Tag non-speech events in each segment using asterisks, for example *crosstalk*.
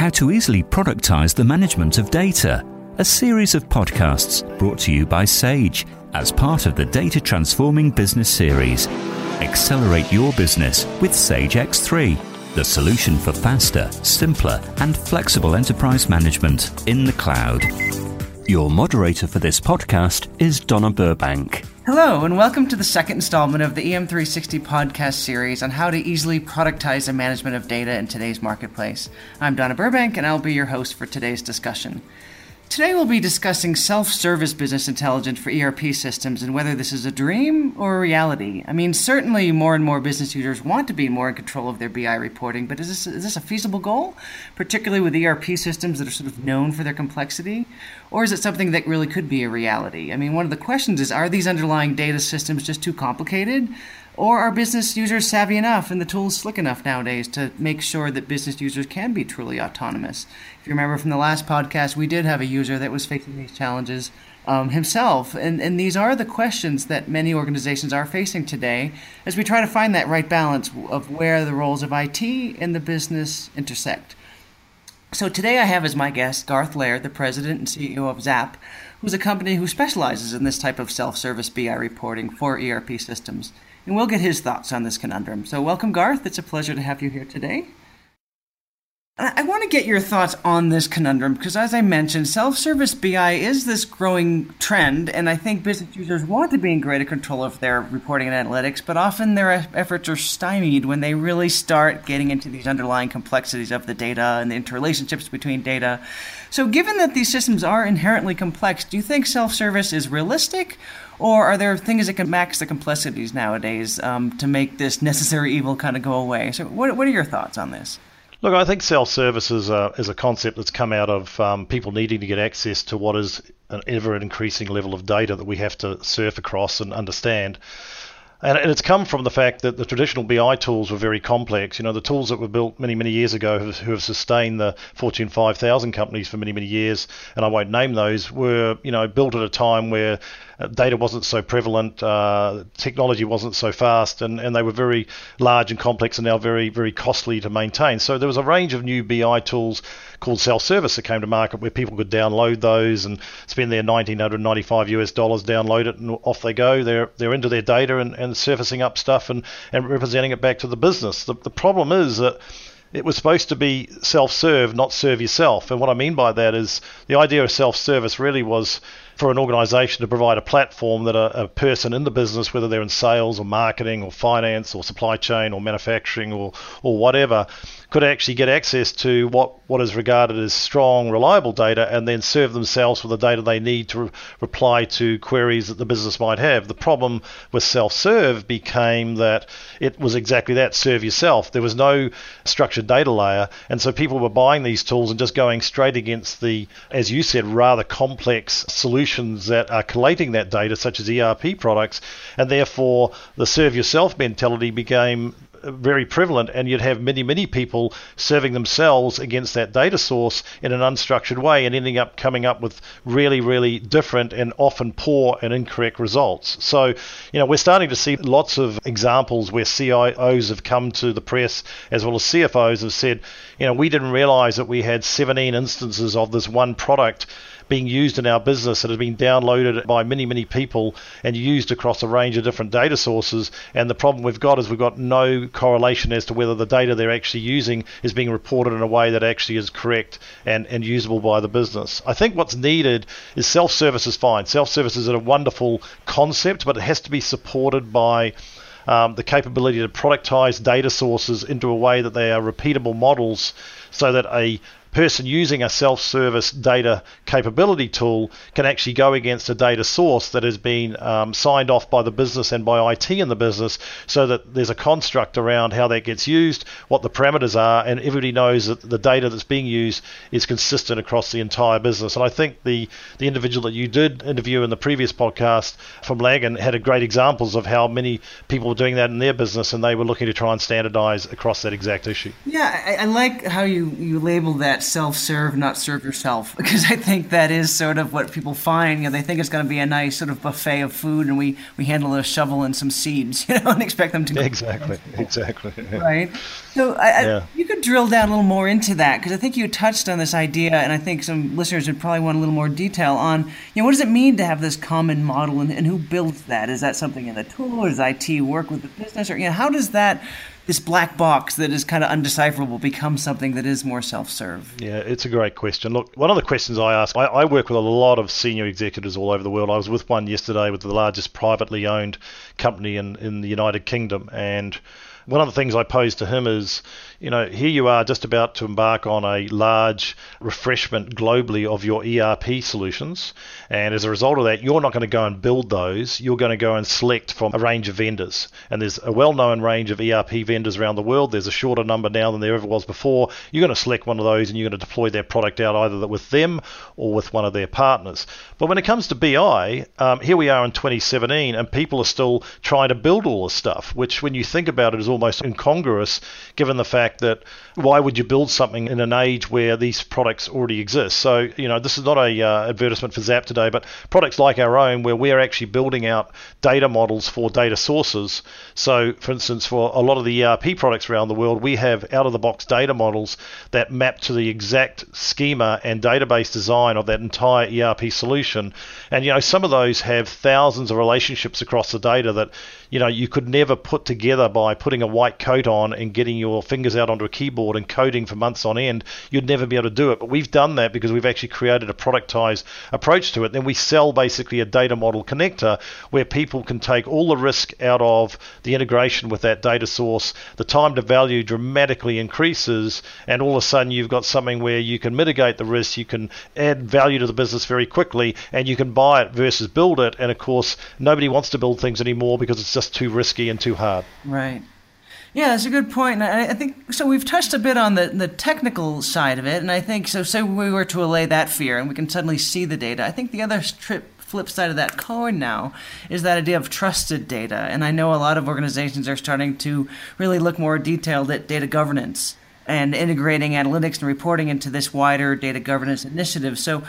How to Easily Productize the Management of Data, a series of podcasts brought to you by Sage as part of the Data Transforming Business Series. Accelerate your business with Sage X3, the solution for faster, simpler, and flexible enterprise management in the cloud. Your moderator for this podcast is Donna Burbank. Hello, and welcome to the second installment of the EM360 podcast series on how to easily productize the management of data in today's marketplace. I'm Donna Burbank, and I'll be your host for today's discussion. Today, we'll be discussing self service business intelligence for ERP systems and whether this is a dream or a reality. I mean, certainly more and more business users want to be more in control of their BI reporting, but is this, is this a feasible goal, particularly with ERP systems that are sort of known for their complexity? Or is it something that really could be a reality? I mean, one of the questions is are these underlying data systems just too complicated? Or are business users savvy enough and the tools slick enough nowadays to make sure that business users can be truly autonomous? If you remember from the last podcast, we did have a user that was facing these challenges um, himself. And, and these are the questions that many organizations are facing today as we try to find that right balance of where the roles of IT and the business intersect. So today I have as my guest Garth Laird, the president and CEO of Zap, who's a company who specializes in this type of self service BI reporting for ERP systems and we'll get his thoughts on this conundrum. So, welcome, Garth. It's a pleasure to have you here today. I want to get your thoughts on this conundrum because, as I mentioned, self service BI is this growing trend, and I think business users want to be in greater control of their reporting and analytics, but often their efforts are stymied when they really start getting into these underlying complexities of the data and the interrelationships between data. So, given that these systems are inherently complex, do you think self service is realistic, or are there things that can max the complexities nowadays um, to make this necessary evil kind of go away? So, what, what are your thoughts on this? Look, I think self-service is a, is a concept that's come out of um, people needing to get access to what is an ever increasing level of data that we have to surf across and understand. And, it's come from the fact that the traditional BI tools were very complex. You know, the tools that were built many, many years ago who, have sustained the Fortune 5000 companies for many, many years, and I won't name those, were, you know, built at a time where data wasn't so prevalent, uh, technology wasn't so fast, and, and they were very large and complex and now very, very costly to maintain. So there was a range of new BI tools called self-service that came to market where people could download those and spend their 1995 US dollars, download it, and off they go. They're they're into their data and, and surfacing up stuff and, and representing it back to the business. The, the problem is that it was supposed to be self-serve, not serve yourself. And what I mean by that is the idea of self-service really was for an organization to provide a platform that a, a, person in the business, whether they're in sales or marketing or finance or supply chain or manufacturing or, or whatever, could actually get access to what, what is regarded as strong, reliable data and then serve themselves with the data they need to re- reply to queries that the business might have. The problem with self serve became that it was exactly that serve yourself. There was no structured data layer, and so people were buying these tools and just going straight against the, as you said, rather complex solutions that are collating that data, such as ERP products, and therefore the serve yourself mentality became very prevalent, and you'd have many, many people serving themselves against that data source in an unstructured way and ending up coming up with really, really different and often poor and incorrect results. So, you know, we're starting to see lots of examples where CIOs have come to the press as well as CFOs have said, you know, we didn't realize that we had 17 instances of this one product being used in our business that has been downloaded by many, many people and used across a range of different data sources. And the problem we've got is we've got no correlation as to whether the data they're actually using is being reported in a way that actually is correct and, and usable by the business. I think what's needed is self service is fine. Self service is a wonderful concept, but it has to be supported by um, the capability to productize data sources into a way that they are repeatable models so that a person using a self-service data capability tool can actually go against a data source that has been um, signed off by the business and by IT in the business so that there's a construct around how that gets used, what the parameters are, and everybody knows that the data that's being used is consistent across the entire business. And I think the, the individual that you did interview in the previous podcast from Lagan had a great examples of how many people were doing that in their business and they were looking to try and standardize across that exact issue. Yeah, I, I like how you, you label that that self-serve, not serve yourself, *laughs* because I think that is sort of what people find. You know, they think it's going to be a nice sort of buffet of food, and we we handle a shovel and some seeds, *laughs* you know, and expect them to exactly, *laughs* exactly, right. So I, yeah. I, you could drill down a little more into that because I think you touched on this idea, and I think some listeners would probably want a little more detail on, you know, what does it mean to have this common model, and, and who builds that? Is that something in the tool, or does IT work with the business, or you know, how does that this black box that is kind of undecipherable become something that is more self-serve? Yeah, it's a great question. Look, one of the questions I ask, I, I, work with a lot of senior executives all over the world. I was with one yesterday with the largest privately owned company in, in the United Kingdom, and one of the things I pose to him is, you know, here you are just about to embark on a large refreshment globally of your ERP solutions. And as a result of that, you're not going to go and build those. You're going to go and select from a range of vendors. And there's a well known range of ERP vendors around the world. There's a shorter number now than there ever was before. You're going to select one of those and you're going to deploy their product out either with them or with one of their partners. But when it comes to BI, um, here we are in 2017 and people are still trying to build all this stuff, which when you think about it is almost incongruous given the fact that why would you build something in an age where these products already exist? So, you know, this is not a uh, advertisement for Zap today, but products like our own where we're actually building out data models for data sources. So, for instance, for a lot of the ERP products around the world, we have out of the box data models that map to the exact schema and database design of that entire ERP solution. And, you know, some of those have thousands of relationships across the data that, you know, you could never put together by putting a white coat on and getting your fingers out onto a keyboard and coding for months on end. You'd never be able to do it. But we've done that because we've actually created a productized approach to it. Then we sell basically a data model connector where people can take all the risk out of the integration with that data source. The time to value dramatically increases, and all of a sudden you've got something where you can mitigate the risk, you can add value to the business very quickly, and you can buy it versus build it. And of course, nobody wants to build things anymore because it's just too risky and too hard. Right. Yeah, that's a good point. And I, think so. We've touched a bit on the, the technical side of it, and I think so. Say we were to allay that fear, and we can suddenly see the data. I think the other trip flip side of that coin now is that idea of trusted data. And I know a lot of organizations are starting to really look more detailed at data governance and integrating analytics and reporting into this wider data governance initiative. So,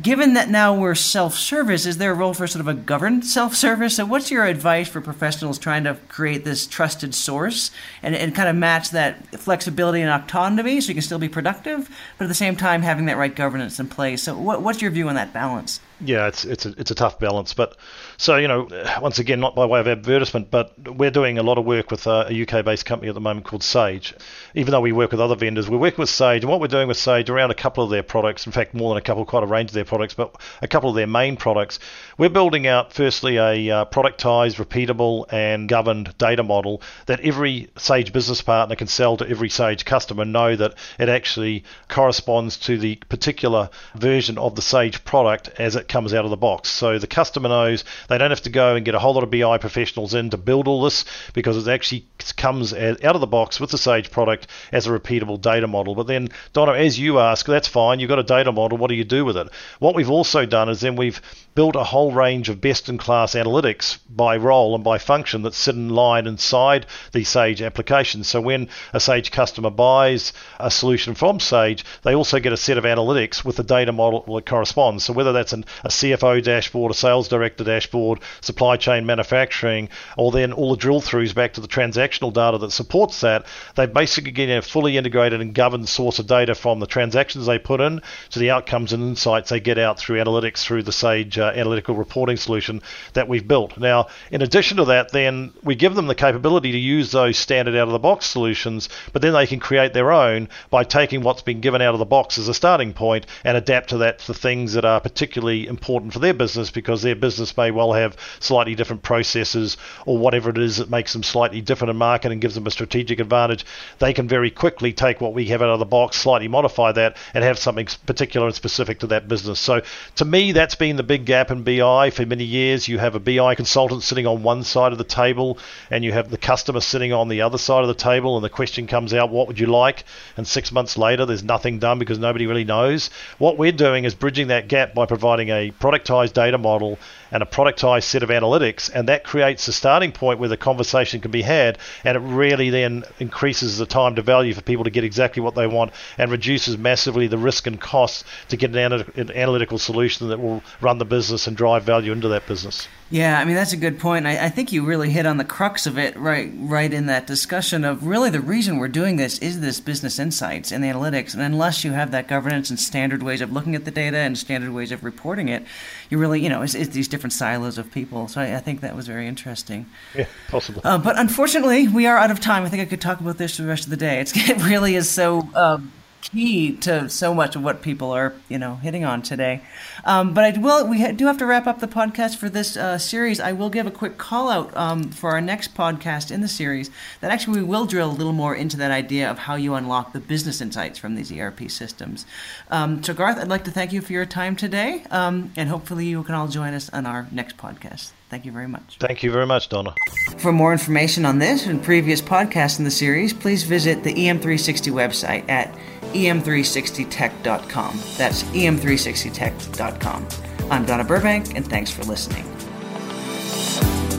given that now we're self-service, is there a role for sort of a governed self-service? So what's your advice for professionals trying to create this trusted source and, and kind of match that flexibility and autonomy so you can still be productive, but at the same time having that right governance in place? So what, what's your view on that balance? Yeah, it's it's a, it's a tough balance, but so you know, once again, not by way of advertisement, but we're doing a lot of work with a, a UK-based company at the moment called Sage. Even though we work with other vendors, we're working with Sage, and what we're doing with Sage around a couple of their products, in fact, more than a couple, quite a range of their products, but a couple of their main products, we're building out firstly a uh, productized, repeatable, and governed data model that every Sage business partner can sell to every Sage customer, know that it actually corresponds to the particular version of the Sage product as it comes out of the box. So the customer knows they don't have to go and get a whole lot of BI professionals in to build all this because it actually comes out of the box with the Sage product as a repeatable data model. But then, Donna, as you ask, that's fine. You've got a data model. What do you do with it? What we've also done is then we've built a whole range of best-in-class analytics by role and by function that sit in line inside the Sage application. So when a Sage customer buys a solution from Sage, they also get a set of analytics with the data model that corresponds. So whether that's an, a CFO dashboard, a sales director dashboard, supply chain manufacturing, or then all the drill throughs back to the transactional data that supports that, they basically get a fully integrated and governed source of data from the transactions they put in to the outcomes and insights they get out through analytics through the Sage uh, Uh, analytical reporting solution that we've built. Now, in addition to that, then we give them the capability to use those standard out of the box solutions, but then they can create their own by taking what's been given out of the box as a starting point and adapt to that for things that are particularly important for their business because their business may well have slightly different processes or whatever it is that makes them slightly different in market and gives them a strategic advantage. They can very quickly take what we have out of the box, slightly modify that, and have something particular and specific to that business. So to me, that's been the big gap in BI for many years. You have a BI consultant sitting on one side of the table, and you have the customer sitting on the other side of the table, and the question comes out, "What would you like?" And six months later, there's nothing done because nobody really knows. What we're doing is bridging that gap by providing a productized data model and a productized set of analytics, and that creates a starting point where the conversation can be had, and it really then increases the time to value for people to get exactly what they want and reduces massively the risk and costs to get an, an analytical solution that will run the business and drive value into that business. Yeah, I mean that's a good point. I, I, think you really hit on the crux of it right right in that discussion of really the reason we're doing this is this business insights and analytics. And unless you have that governance and standard ways of looking at the data and standard ways of reporting it, you really you know it's, it's these different silos of people. So I, I, think that was very interesting. Yeah, possible. Uh, but unfortunately, we are out of time. I think I could talk about this for the rest of the day. It's, *laughs* it really is so. Um, key to so much of what people are, you know, hitting on today. Um, but I will. We ha- do have to wrap up the podcast for this uh, series. I will give a quick call out um, for our next podcast in the series. That actually we will drill a little more into that idea of how you unlock the business insights from these ERP systems. Um, so Garth, I'd like to thank you for your time today, um, and hopefully you can all join us on our next podcast. Thank you very much. Thank you very much, Donna. For more information on this and previous podcasts in the series, please visit the EM360 website at em360tech.com. That's em360tech.com. I'm Donna Burbank, and thanks for listening.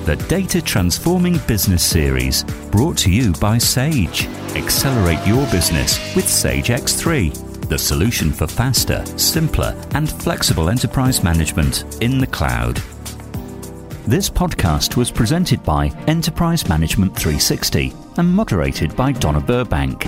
The Data Transforming Business Series, brought to you by Sage. Accelerate your business with Sage X3, the solution for faster, simpler, and flexible enterprise management in the cloud. This podcast was presented by Enterprise Management 360 and moderated by Donna Burbank.